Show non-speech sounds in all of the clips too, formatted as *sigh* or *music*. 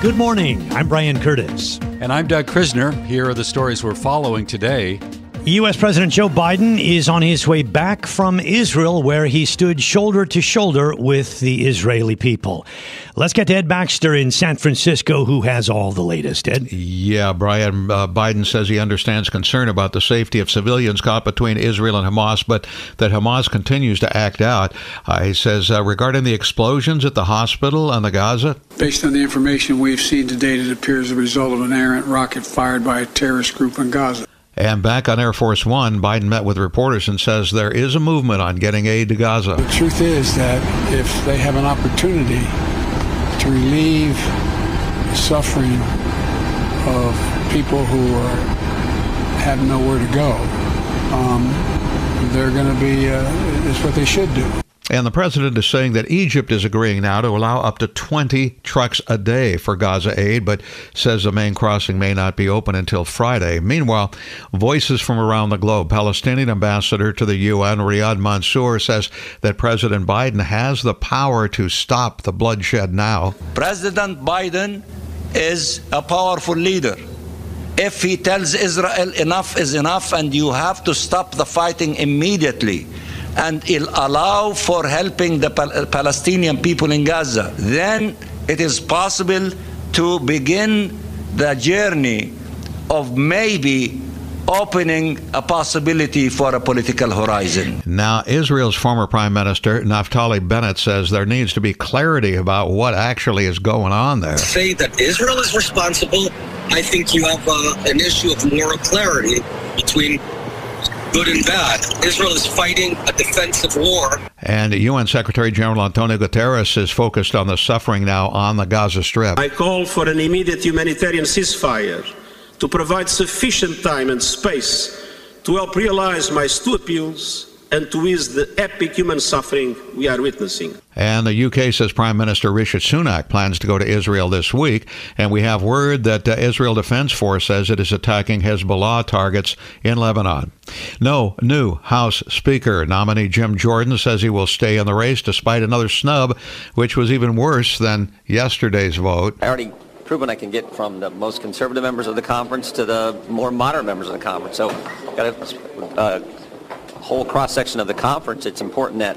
Good morning. I'm Brian Curtis. And I'm Doug Krisner. Here are the stories we're following today. U.S. President Joe Biden is on his way back from Israel, where he stood shoulder to shoulder with the Israeli people. Let's get to Ed Baxter in San Francisco, who has all the latest. Ed? Yeah, Brian. Uh, Biden says he understands concern about the safety of civilians caught between Israel and Hamas, but that Hamas continues to act out. Uh, he says uh, regarding the explosions at the hospital and the Gaza. Based on the information we've seen to date, it appears the result of an errant rocket fired by a terrorist group in Gaza. And back on Air Force One, Biden met with reporters and says there is a movement on getting aid to Gaza. The truth is that if they have an opportunity to relieve the suffering of people who are, have nowhere to go, um, they're going to be, uh, it's what they should do. And the president is saying that Egypt is agreeing now to allow up to 20 trucks a day for Gaza aid, but says the main crossing may not be open until Friday. Meanwhile, voices from around the globe. Palestinian ambassador to the UN, Riyad Mansour, says that President Biden has the power to stop the bloodshed now. President Biden is a powerful leader. If he tells Israel enough is enough and you have to stop the fighting immediately, and it'll allow for helping the Pal- Palestinian people in Gaza, then it is possible to begin the journey of maybe opening a possibility for a political horizon. Now, Israel's former Prime Minister Naftali Bennett says there needs to be clarity about what actually is going on there. Say that Israel is responsible. I think you have uh, an issue of moral clarity between good and bad. Israel is fighting a defensive war. And UN Secretary General Antonio Guterres is focused on the suffering now on the Gaza Strip. I call for an immediate humanitarian ceasefire to provide sufficient time and space to help realize my two appeals and to ease the epic human suffering we are witnessing. And the UK says Prime Minister Rishi Sunak plans to go to Israel this week. And we have word that uh, Israel Defense Force says it is attacking Hezbollah targets in Lebanon. No new House Speaker nominee Jim Jordan says he will stay in the race despite another snub, which was even worse than yesterday's vote. I already proven I can get from the most conservative members of the conference to the more moderate members of the conference. So, got a uh, whole cross section of the conference. It's important that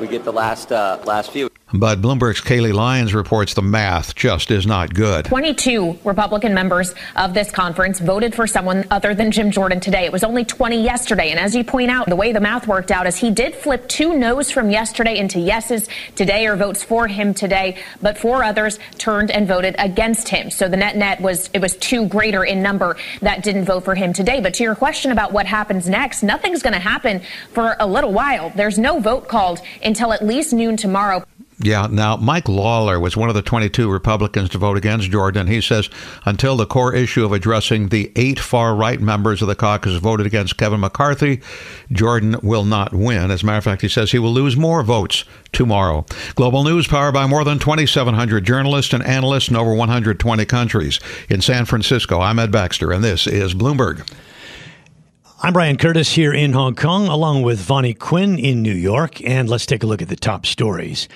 we get the last uh, last few. But Bloomberg's Kailey Leinz reports the math just is not good. 22 Republican members of this conference voted for someone other than Jim Jordan today. It was only 20 yesterday. And as you point out, the way the math worked out is he did flip two no's from yesterday into yeses today or votes for him today, but four others turned and voted against him. So the net net was it was two greater in number that didn't vote for him today. But to your question about what happens next, nothing's going to happen for a little while. There's no vote called until at least noon tomorrow. Yeah. Now, Mike Lawler was one of the 22 Republicans to vote against Jordan. He says until the core issue of addressing the eight far right members of the caucus voted against Kevin McCarthy, Jordan will not win. As a matter of fact, he says he will lose more votes tomorrow. Global News powered by more than 2,700 journalists and analysts in over 120 countries. In San Francisco, I'm Ed Baxter, and this is Bloomberg. I'm Brian Curtis here in Hong Kong, along with Vonnie Quinn in New York, and let's take a look at the top stories.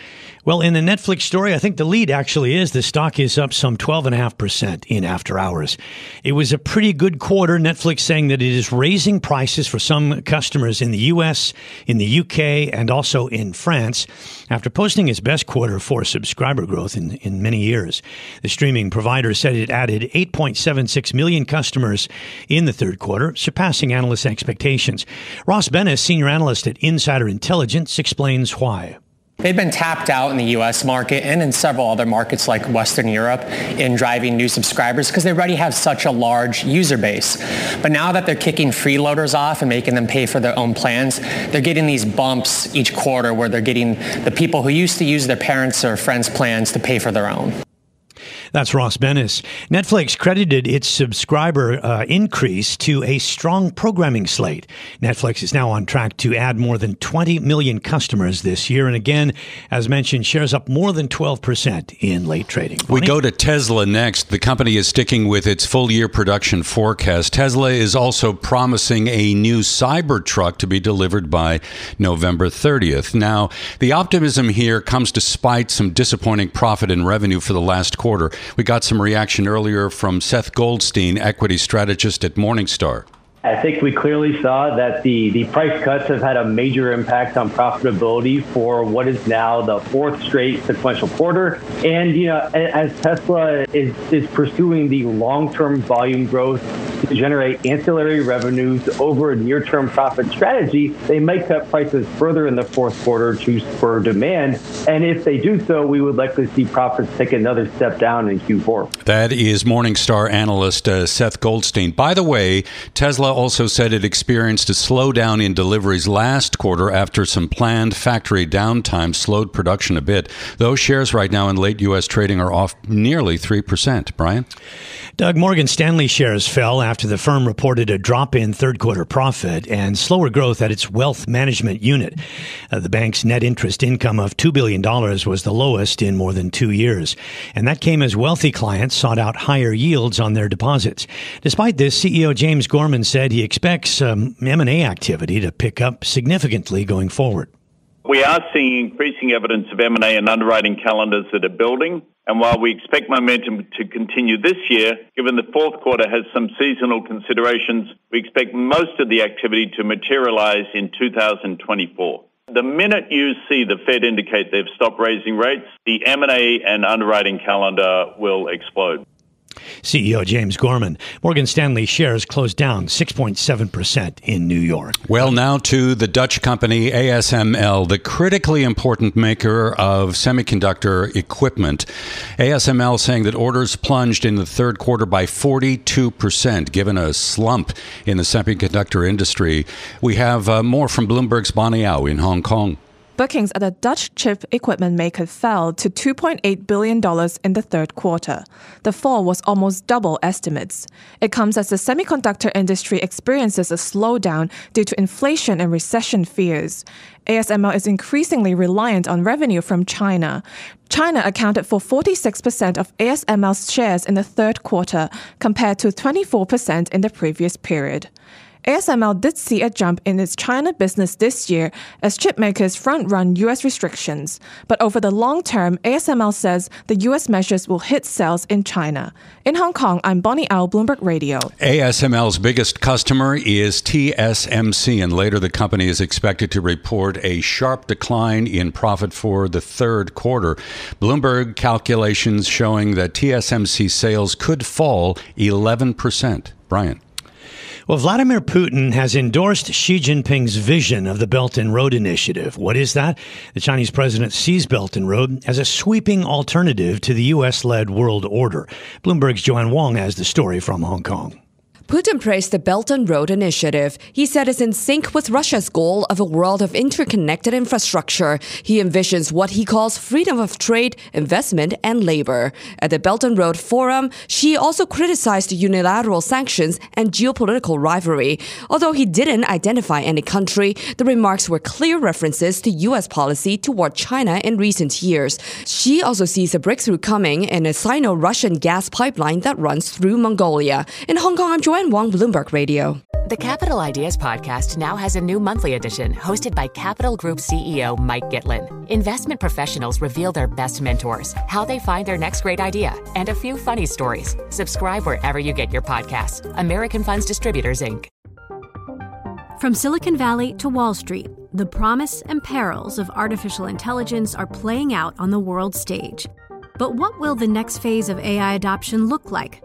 Well, in the Netflix story, I think the lead actually is the stock is up some 12.5% in after hours. It was a pretty good quarter. Netflix saying that it is raising prices for some customers in the US, in the UK, and also in France after posting its best quarter for subscriber growth in, in many years. The streaming provider said it added 8.76 million customers in the third quarter, surpassing analyst expectations. Ross Benes, senior analyst at Insider Intelligence, explains why. They've been tapped out in the US market and in several other markets like Western Europe in driving new subscribers because they already have such a large user base. But now that they're kicking freeloaders off and making them pay for their own plans, they're getting these bumps each quarter where they're getting the people who used to use their parents' or friends' plans to pay for their own. That's Ross Benes. Netflix credited its subscriber uh, increase to a strong programming slate. Netflix is now on track to add more than 20 million customers this year. And again, as mentioned, shares up more than 12% in late trading. We go to Tesla next. The company is sticking with its full year production forecast. Tesla is also promising a new Cybertruck to be delivered by November 30th. Now, the optimism here comes despite some disappointing profit and revenue for the last quarter. We got some reaction earlier from Seth Goldstein, equity strategist at Morningstar. I think we clearly saw that the, the price cuts have had a major impact on profitability for what is now the fourth straight sequential quarter. And, you know, as Tesla is, is pursuing the long term volume growth to generate ancillary revenues over a near term profit strategy, they might cut prices further in the fourth quarter to spur demand. And if they do so, we would likely see profits take another step down in Q4. That is Morningstar analyst uh, Seth Goldstein. By the way, Tesla also said it experienced a slowdown in deliveries last quarter after some planned factory downtime slowed production a bit. Those shares right now in late U.S. trading are off nearly 3%. Brian? Doug Morgan Stanley shares fell after the firm reported a drop in third quarter profit and slower growth at its wealth management unit. Uh, the bank's net interest income of $2 billion was the lowest in more than two years. And that came as wealthy clients sought out higher yields on their deposits. Despite this, CEO James Gorman said he expects um, M&A activity to pick up significantly going forward. We are seeing increasing evidence of M&A and underwriting calendars that are building. And while we expect momentum to continue this year, given the fourth quarter has some seasonal considerations, we expect most of the activity to materialize in 2024. The minute you see the Fed indicate they've stopped raising rates, the M&A and underwriting calendar will explode. CEO James Gorman. Morgan Stanley shares closed down 6.7% in New York. Well, now to the Dutch company ASML, the critically important maker of semiconductor equipment. ASML saying that orders plunged in the third quarter by 42%, given a slump in the semiconductor industry. We have uh, more from Bloomberg's Bonnie Au in Hong Kong. Bookings at the Dutch chip equipment maker fell to $2.8 billion in the third quarter. The fall was almost double estimates. It comes as the semiconductor industry experiences a slowdown due to inflation and recession fears. ASML is increasingly reliant on revenue from China. China accounted for 46% of ASML's shares in the third quarter, compared to 24% in the previous period. ASML did see a jump in its China business this year as chipmakers front run U.S. restrictions. But over the long term, ASML says the U.S. measures will hit sales in China. In Hong Kong, I'm Bonnie Au, Bloomberg Radio. ASML's biggest customer is TSMC, and later the company is expected to report a sharp decline in profit for the third quarter. Bloomberg calculations showing that TSMC sales could fall 11%. Brian. Well, Vladimir Putin has endorsed Xi Jinping's vision of the Belt and Road Initiative. What is that? The Chinese president sees Belt and Road as a sweeping alternative to the U.S. led world order. Bloomberg's Joanne Wong has the story from Hong Kong. Putin praised the Belt and Road Initiative. He said it's in sync with Russia's goal of a world of interconnected infrastructure. He envisions what he calls freedom of trade, investment, and labor. At the Belt and Road Forum, Xi also criticized unilateral sanctions and geopolitical rivalry. Although he didn't identify any country, the remarks were clear references to U.S. policy toward China in recent years. Xi also sees a breakthrough coming in a Sino-Russian gas pipeline that runs through Mongolia. In Hong Kong, I'm Joanne Wong, Bloomberg Radio. The Capital Ideas Podcast now has a new monthly edition hosted by Capital Group CEO Mike Gitlin. Investment professionals reveal their best mentors, how they find their next great idea, and a few funny stories. Subscribe wherever you get your podcasts. American Funds Distributors, Inc. From Silicon Valley to Wall Street, the promise and perils of artificial intelligence are playing out on the world stage. But what will the next phase of AI adoption look like?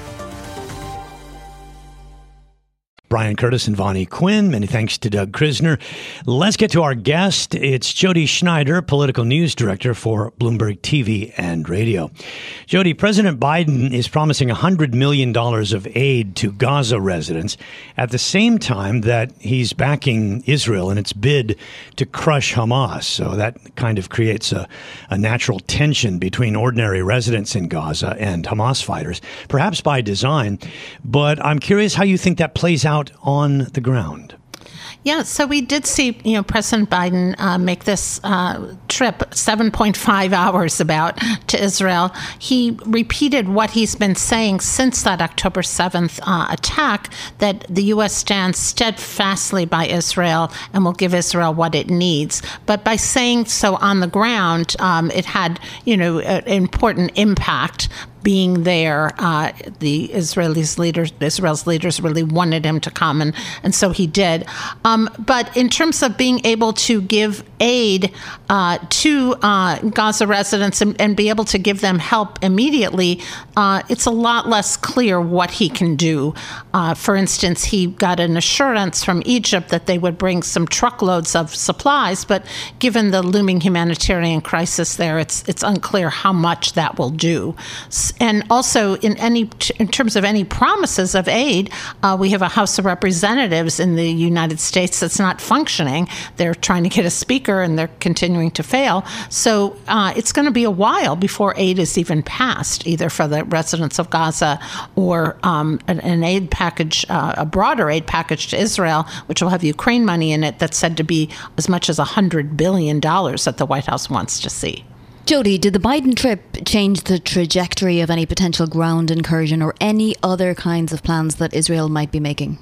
Brian Curtis and Vonnie Quinn. Many thanks to Doug Krisner. Let's get to our guest. It's Jody Schneider, political news director for Bloomberg TV and Radio. Jody, President Biden is promising $100 million of aid to Gaza residents at the same time that he's backing Israel in its bid to crush Hamas. So that kind of creates a, a natural tension between ordinary residents in Gaza and Hamas fighters, perhaps by design. But I'm curious how you think that plays out out on the ground? Yeah, so we did see, you know, President Biden uh, make this uh, trip 7.5 hours about to Israel. He repeated what he's been saying since that October 7th uh, attack that the U.S. stands steadfastly by Israel and will give Israel what it needs. But by saying so on the ground, um, it had, you know, an important impact being there, uh, the Israelis leaders, Israel's leaders really wanted him to come, and, and so he did. Um, but in terms of being able to give aid uh, to uh, Gaza residents and, and, be able to give them help immediately, uh, it's a lot less clear what he can do. Uh, for instance, he got an assurance from Egypt that they would bring some truckloads of supplies, but given the looming humanitarian crisis there, it's it's unclear how much that will do and also in any in terms of any promises of aid, uh, we have a House of Representatives in the United States that's not functioning. They're trying to get a speaker, and they're continuing to fail. So uh, it's going to be a while before aid is even passed, either for the residents of Gaza or um, an, an, aid package, uh, a broader aid package to Israel, which will have Ukraine money in it. That's said to be as much as hundred billion dollars that the White House wants to see. Jody, did the Biden trip change the trajectory of any potential ground incursion or any other kinds of plans that Israel might be making?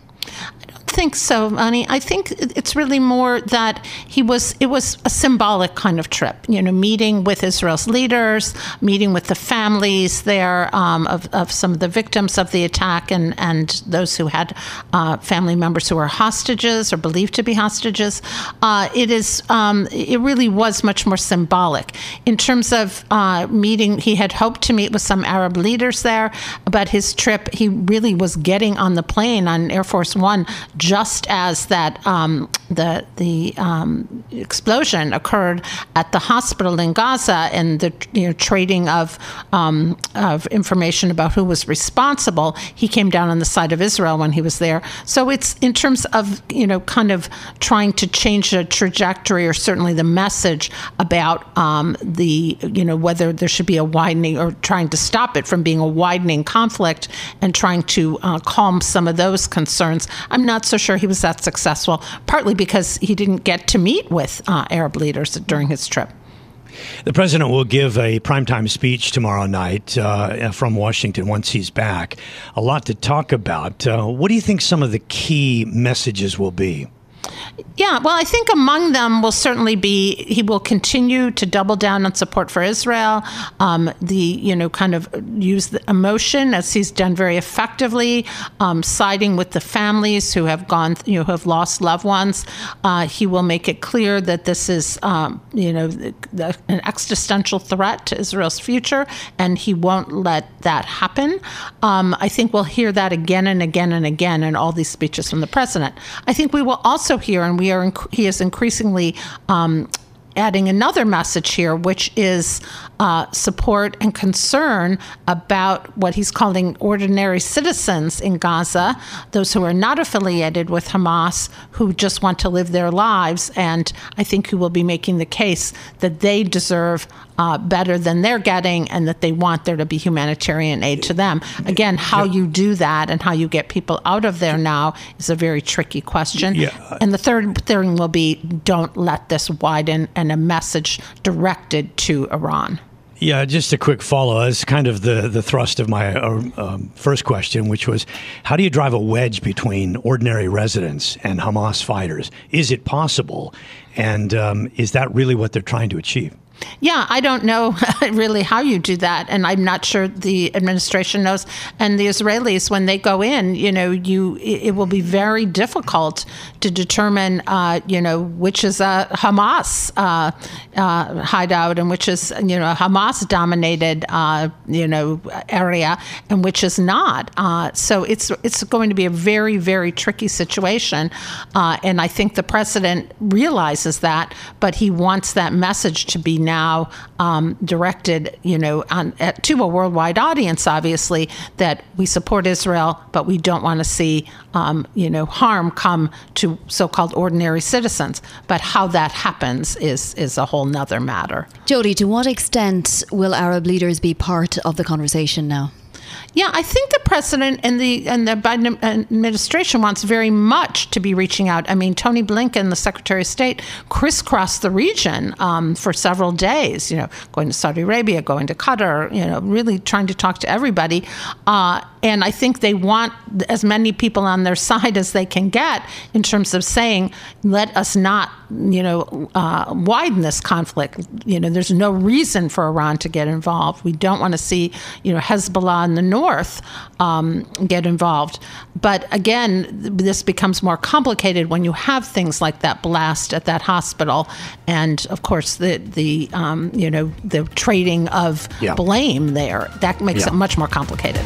Think so, Vonnie. I think it's really more that he was. It was a symbolic kind of trip. You know, meeting with Israel's leaders, meeting with the families there um, of, of some of the victims of the attack, and and those who had uh, family members who were hostages or believed to be hostages. Uh, it is. Um, it really was much more symbolic in terms of uh, meeting. He had hoped to meet with some Arab leaders there, but his trip, he really was getting on the plane on Air Force One just as that um, the the um, explosion occurred at the hospital in Gaza and the you know, trading of um, of information about who was responsible, he came down on the side of Israel when he was there. So it's in terms of you know kind of trying to change the trajectory or certainly the message about um, the you know whether there should be a widening or trying to stop it from being a widening conflict and trying to uh, calm some of those concerns. I'm not so sure he was that successful, partly because he didn't get to meet with uh, Arab leaders during his trip. The president will give a primetime speech tomorrow night uh, from Washington once he's back. A lot to talk about. Uh, what do you think some of the key messages will be? Yeah, well, I think among them will certainly be he will continue to double down on support for Israel. Um, the you know kind of use the emotion as he's done very effectively, um, siding with the families who have gone you know who have lost loved ones. Uh, he will make it clear that this is um, you know an existential threat to Israel's future, and he won't let that happen. Um, I think we'll hear that again and again and again in all these speeches from the president. I think we will also hear, and we are he is increasingly um, adding another message here, which is uh, support and concern about what he's calling ordinary citizens in Gaza, those who are not affiliated with Hamas, who just want to live their lives. And I think he will be making the case that they deserve uh, better than they're getting and that they want there to be humanitarian aid to them. Again, how you do that and how you get people out of there now is a very tricky question. Yeah. And the third thing will be don't let this widen and a message directed to Iran. Yeah, just a quick follow. That's kind of the, the thrust of my uh, um, first question, which was how do you drive a wedge between ordinary residents and Hamas fighters? Is it possible? And um, is that really what they're trying to achieve? Yeah, I don't know *laughs* really how you do that, and I'm not sure the administration knows. And the Israelis, when they go in, you know, you it will be very difficult to determine, uh, you know, which is a Hamas uh, uh, hideout and which is you know a Hamas dominated uh, you know area and which is not. Uh, so it's it's going to be a very very tricky situation, uh, and I think the president realizes that, but he wants that message to be now um, directed, you know, on, at, to a worldwide audience, obviously, that we support Israel, but we don't want to see, um, you know, harm come to so-called ordinary citizens. But how that happens is is a whole nother matter. Jody, to what extent will Arab leaders be part of the conversation now? Yeah, I think the president and the and the Biden administration wants very much to be reaching out. I mean, Tony Blinken, the Secretary of State, crisscrossed the region um, for several days. You know, going to Saudi Arabia, going to Qatar. You know, really trying to talk to everybody. Uh, and I think they want as many people on their *laughs* side as they can get in terms of saying, let us not, you know, uh, widen this conflict. You know, there's no reason for Iran to get involved. We don't want to see, you know, Hezbollah in the north um, get involved. But again, this becomes more complicated when you have things like that blast at that hospital, and of course the the um, you know the trading of yeah. blame there. That makes yeah. it much more complicated.